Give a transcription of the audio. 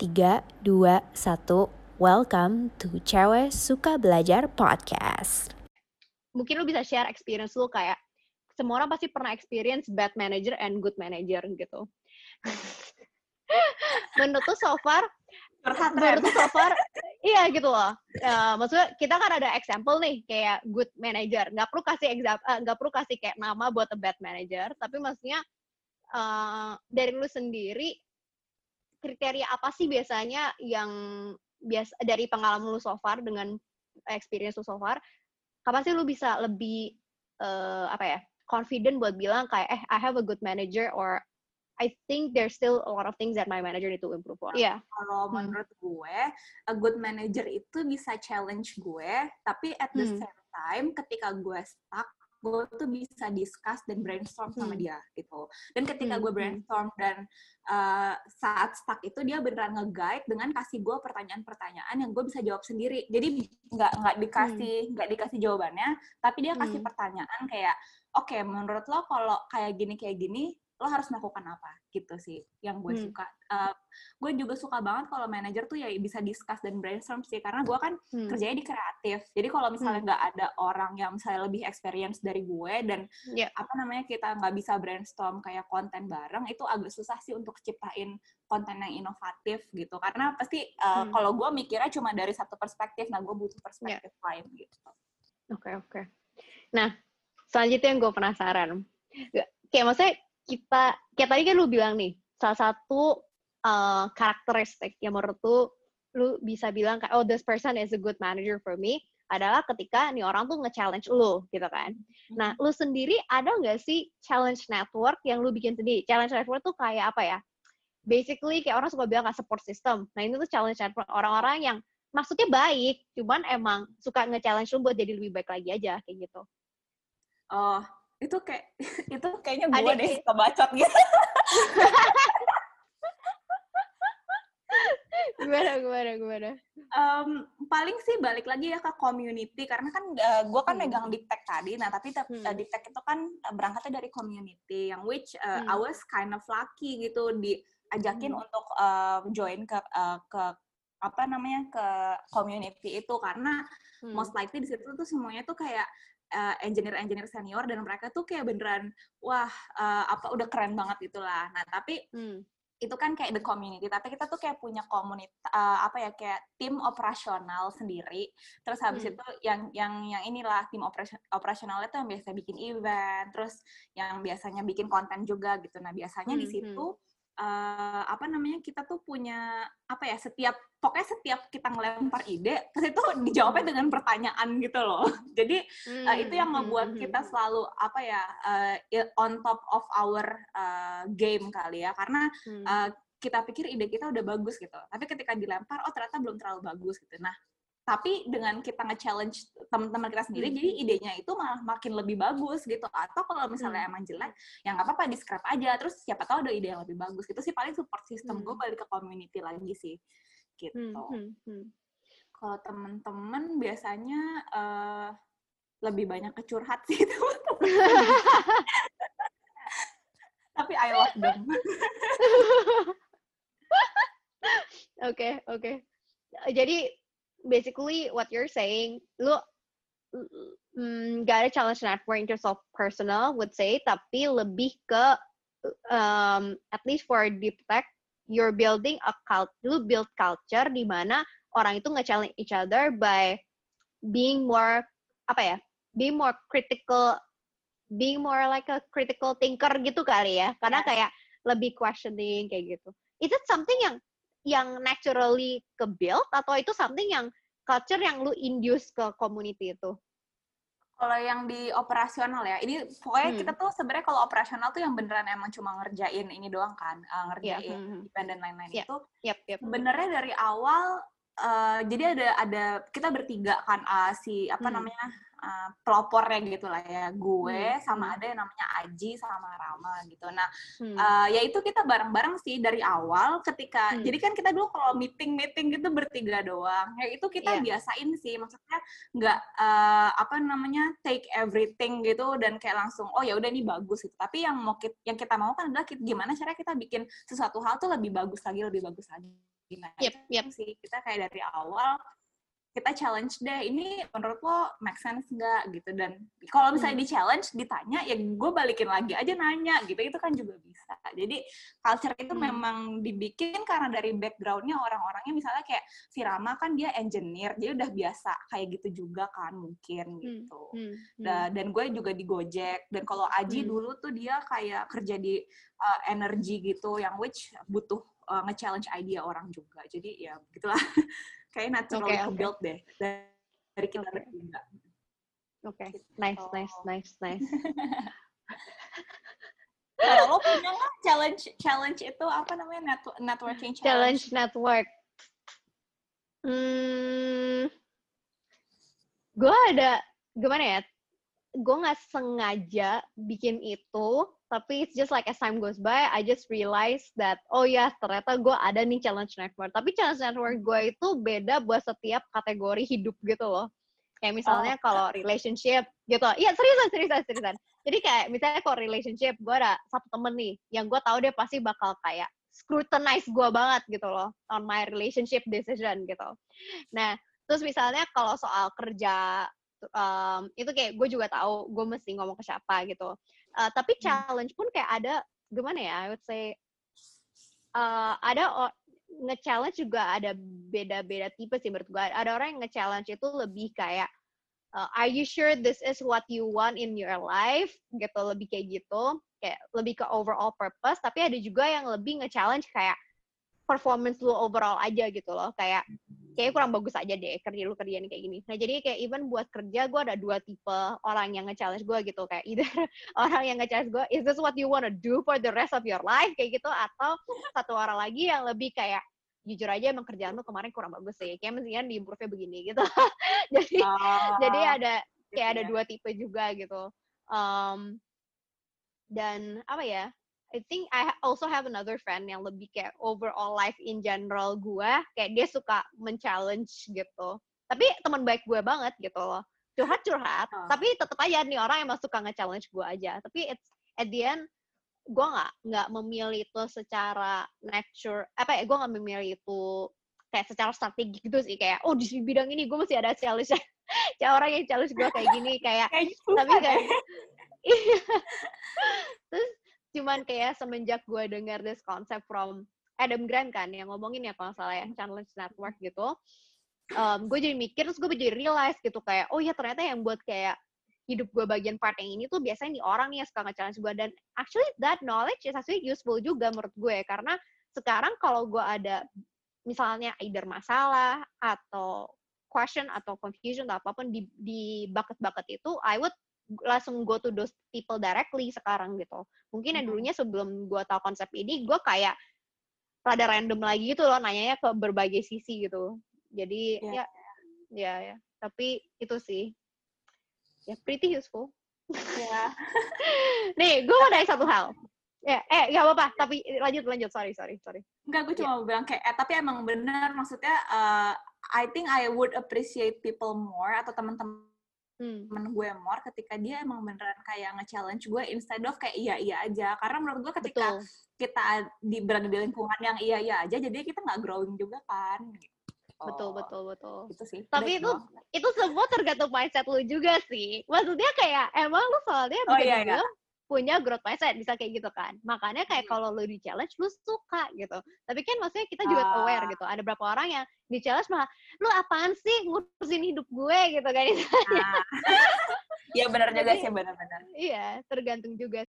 3, 2, 1 Welcome to Cewek Suka Belajar Podcast mungkin lu bisa share experience lu kayak semua orang pasti pernah experience bad manager and good manager gitu. menurut tuh so far, menurut tuh so far, iya gitu loh. Uh, maksudnya kita kan ada example nih kayak good manager. Nggak perlu kasih example, uh, nggak perlu kasih kayak nama buat a bad manager, tapi maksudnya uh, dari lu sendiri kriteria apa sih biasanya yang biasa dari pengalaman lu so far dengan experience lu so far kapan sih lu bisa lebih uh, apa ya confident buat bilang kayak eh I have a good manager or I think there's still a lot of things that my manager need to improve on. Iya. Yeah. Kalau hmm. menurut gue, a good manager itu bisa challenge gue, tapi at the hmm. same time ketika gue stuck, gue tuh bisa discuss dan brainstorm sama hmm. dia gitu. Dan ketika hmm. gue hmm. brainstorm dan uh, saat stuck itu dia beneran nge-guide dengan kasih gue pertanyaan-pertanyaan yang gue bisa jawab sendiri. Jadi nggak nggak dikasih nggak hmm. dikasih jawabannya, tapi dia kasih hmm. pertanyaan kayak, oke okay, menurut lo kalau kayak gini kayak gini lo harus melakukan apa gitu sih yang gue hmm. suka uh, gue juga suka banget kalau manajer tuh ya bisa discuss dan brainstorm sih karena gue kan hmm. kerjanya di kreatif jadi kalau misalnya hmm. nggak hmm. ada orang yang misalnya lebih experience dari gue dan yeah. apa namanya kita nggak bisa brainstorm kayak konten bareng itu agak susah sih untuk ciptain konten yang inovatif gitu karena pasti uh, hmm. kalau gue mikirnya cuma dari satu perspektif nah gue butuh perspektif yeah. lain gitu oke okay, oke okay. nah selanjutnya yang gue penasaran kayak maksudnya kita kayak tadi kan lu bilang nih salah satu uh, karakteristik yang menurut lu lu bisa bilang kayak oh this person is a good manager for me adalah ketika nih orang tuh nge-challenge lu gitu kan. Nah, lu sendiri ada nggak sih challenge network yang lu bikin sendiri? Challenge network tuh kayak apa ya? Basically kayak orang suka bilang kayak support system. Nah, ini tuh challenge network orang-orang yang maksudnya baik, cuman emang suka nge-challenge lu buat jadi lebih baik lagi aja kayak gitu. Oh, itu kayak itu kayaknya gue deh suka bacot gitu gimana gimana gimana um, paling sih balik lagi ya ke community karena kan uh, gue kan hmm. megang di tech tadi nah tapi hmm. uh, di tech itu kan berangkatnya dari community yang which uh, hmm. I was kind of lucky gitu diajakin hmm. untuk uh, join ke uh, ke apa namanya ke community itu karena hmm. most likely di situ tuh semuanya tuh kayak uh, engineer-engineer senior dan mereka tuh kayak beneran wah uh, apa udah keren banget itulah. Nah, tapi hmm. itu kan kayak the community, tapi kita tuh kayak punya komunitas uh, apa ya kayak tim operasional sendiri. Terus habis hmm. itu yang yang yang inilah tim operasionalnya tuh yang biasa bikin event, terus yang biasanya bikin konten juga gitu. Nah, biasanya hmm. di situ hmm uh, apa namanya kita tuh punya apa ya setiap pokoknya setiap kita ngelempar ide terus itu dijawabnya dengan pertanyaan gitu loh. Jadi hmm, uh, itu yang ngebuat hmm, kita selalu apa ya uh, on top of our uh, game kali ya. Karena hmm. uh, kita pikir ide kita udah bagus gitu. Tapi ketika dilempar oh ternyata belum terlalu bagus gitu. Nah tapi dengan kita nge-challenge teman-teman kita sendiri hmm. jadi idenya itu malah makin lebih bagus gitu atau kalau misalnya hmm. emang jelek ya nggak apa-apa di scrap aja terus siapa tahu ada ide yang lebih bagus itu sih paling support system hmm. gue balik ke community lagi sih gitu hmm. Hmm. Hmm. kalau teman-teman biasanya uh, lebih banyak kecurhat sih teman-teman tapi I love them Oke, oke. Jadi basically what you're saying, lu mm, gak ada challenge network in terms of personal, would say, tapi lebih ke um, at least for deep tech, you're building a cult, lu build culture di mana orang itu nge-challenge each other by being more apa ya, being more critical, being more like a critical thinker gitu kali ya, karena kayak lebih questioning kayak gitu. Is it something yang yang naturally ke build atau itu something yang culture yang lu induce ke community itu? Kalau yang di operasional ya, ini pokoknya hmm. kita tuh sebenarnya kalau operasional tuh yang beneran emang cuma ngerjain ini doang kan, uh, ngerjain yeah. Hmm, hmm. dan lain-lain yeah. itu. Yep, yep. Sebenarnya dari awal uh, jadi ada ada kita bertiga kan uh, si apa hmm. namanya uh, pelopornya gitu lah ya gue hmm. sama hmm. ada yang namanya Aji sama Rama gitu nah hmm. uh, ya itu kita bareng-bareng sih dari awal ketika hmm. jadi kan kita dulu kalau meeting meeting gitu bertiga doang ya itu kita yeah. biasain sih maksudnya nggak uh, apa namanya take everything gitu dan kayak langsung oh ya udah ini bagus gitu tapi yang mau kita, yang kita mau kan adalah gimana cara kita bikin sesuatu hal tuh lebih bagus lagi lebih bagus lagi Nah, yep, yep. sih kita kayak dari awal kita challenge deh ini menurut lo make sense nggak gitu dan kalau misalnya hmm. di challenge ditanya ya gue balikin lagi aja nanya gitu itu kan juga bisa jadi culture itu hmm. memang dibikin karena dari backgroundnya orang-orangnya misalnya kayak si Rama kan dia engineer jadi udah biasa kayak gitu juga kan mungkin hmm. gitu hmm. Hmm. dan gue juga di Gojek dan kalau Aji hmm. dulu tuh dia kayak kerja di uh, energi gitu yang which butuh uh, nge-challenge idea orang juga jadi ya gitulah kayak natural okay, okay. build deh dari kita okay. bertiga. Oke, okay. Gitu. nice, nice, nice, nice. Kalau lo punya nggak challenge challenge itu apa namanya Net networking challenge? Challenge network. Hmm, gue ada gimana ya? Gue nggak sengaja bikin itu, tapi it's just like as time goes by I just realize that oh ya yes, ternyata gue ada nih challenge network. Tapi challenge network gue itu beda buat setiap kategori hidup gitu loh. Kayak misalnya oh. kalau relationship gitu. Iya seriusan seriusan seriusan. Jadi kayak misalnya kalau relationship gue ada satu temen nih yang gue tahu dia pasti bakal kayak scrutinize gue banget gitu loh on my relationship decision gitu. Nah terus misalnya kalau soal kerja um, itu kayak gue juga tahu gue mesti ngomong ke siapa gitu Uh, tapi hmm. challenge pun kayak ada gimana ya? I would say uh, ada nge-challenge juga ada beda-beda tipe sih menurut gue. Ada orang yang nge-challenge itu lebih kayak uh, are you sure this is what you want in your life? Gitu lebih kayak gitu, kayak lebih ke overall purpose. Tapi ada juga yang lebih nge-challenge kayak performance lu overall aja gitu loh kayak kayak kurang bagus aja deh kerja lu kerjaan kayak gini. Nah jadi kayak even buat kerja gue ada dua tipe orang yang nge-challenge gue gitu. Kayak either orang yang nge-challenge gue is this what you wanna do for the rest of your life? kayak gitu atau satu orang lagi yang lebih kayak jujur aja emang kerjaan lu kemarin kurang bagus sih kayak mestinya di improve begini gitu. Jadi oh, jadi ada kayak ada dua tipe juga gitu. Um, dan apa ya I think I also have another friend yang lebih kayak overall life in general gue kayak dia suka men-challenge gitu. Tapi teman baik gue banget gitu loh. Curhat curhat oh. tapi tetap aja nih orang emang suka nge-challenge gue aja. Tapi it's at the end gue nggak nggak memilih itu secara nature apa ya gue nggak memilih itu kayak secara strategi gitu sih. Kayak oh di bidang ini gue masih ada challenge kayak orang yang challenge gue kayak gini kayak tapi kayak iya. terus cuman kayak semenjak gue dengar this concept from Adam Grant kan yang ngomongin ya kalau salah ya challenge network gitu um, gue jadi mikir terus gue jadi realize gitu kayak oh ya ternyata yang buat kayak hidup gue bagian part yang ini tuh biasanya nih orang nih yang suka nge-challenge gue dan actually that knowledge is actually useful juga menurut gue karena sekarang kalau gue ada misalnya either masalah atau question atau confusion atau apa pun di di bucket-bucket itu I would langsung go to those people directly sekarang gitu. Mungkin yang dulunya sebelum gue tahu konsep ini, gue kayak rada random lagi gitu loh, nanyanya ke berbagai sisi gitu. Jadi yeah. ya, ya, ya. Tapi itu sih, ya pretty useful. Ya. Nih, gue mau nanya satu hal. Ya, eh gak apa-apa, tapi lanjut lanjut, sorry sorry sorry. Enggak, gue cuma yeah. mau bilang kayak, eh, tapi emang bener maksudnya, uh, I think I would appreciate people more atau teman-teman hmm. temen gue more ketika dia emang beneran kayak nge-challenge gue instead of kayak iya iya aja. Karena menurut gue ketika Betul. kita di berada di lingkungan yang iya iya aja jadi kita nggak growing juga kan Oh, betul betul betul. Itu sih. Tapi itu itu semua tergantung mindset lu juga sih. Maksudnya kayak emang lu soalnya oh, iya, iya punya growth mindset bisa kayak gitu kan makanya kayak hmm. kalau lu di challenge lu suka gitu tapi kan maksudnya kita juga uh. aware gitu ada berapa orang yang di challenge malah lu apaan sih ngurusin hidup gue gitu kan uh. ya benar juga sih benar-benar iya tergantung juga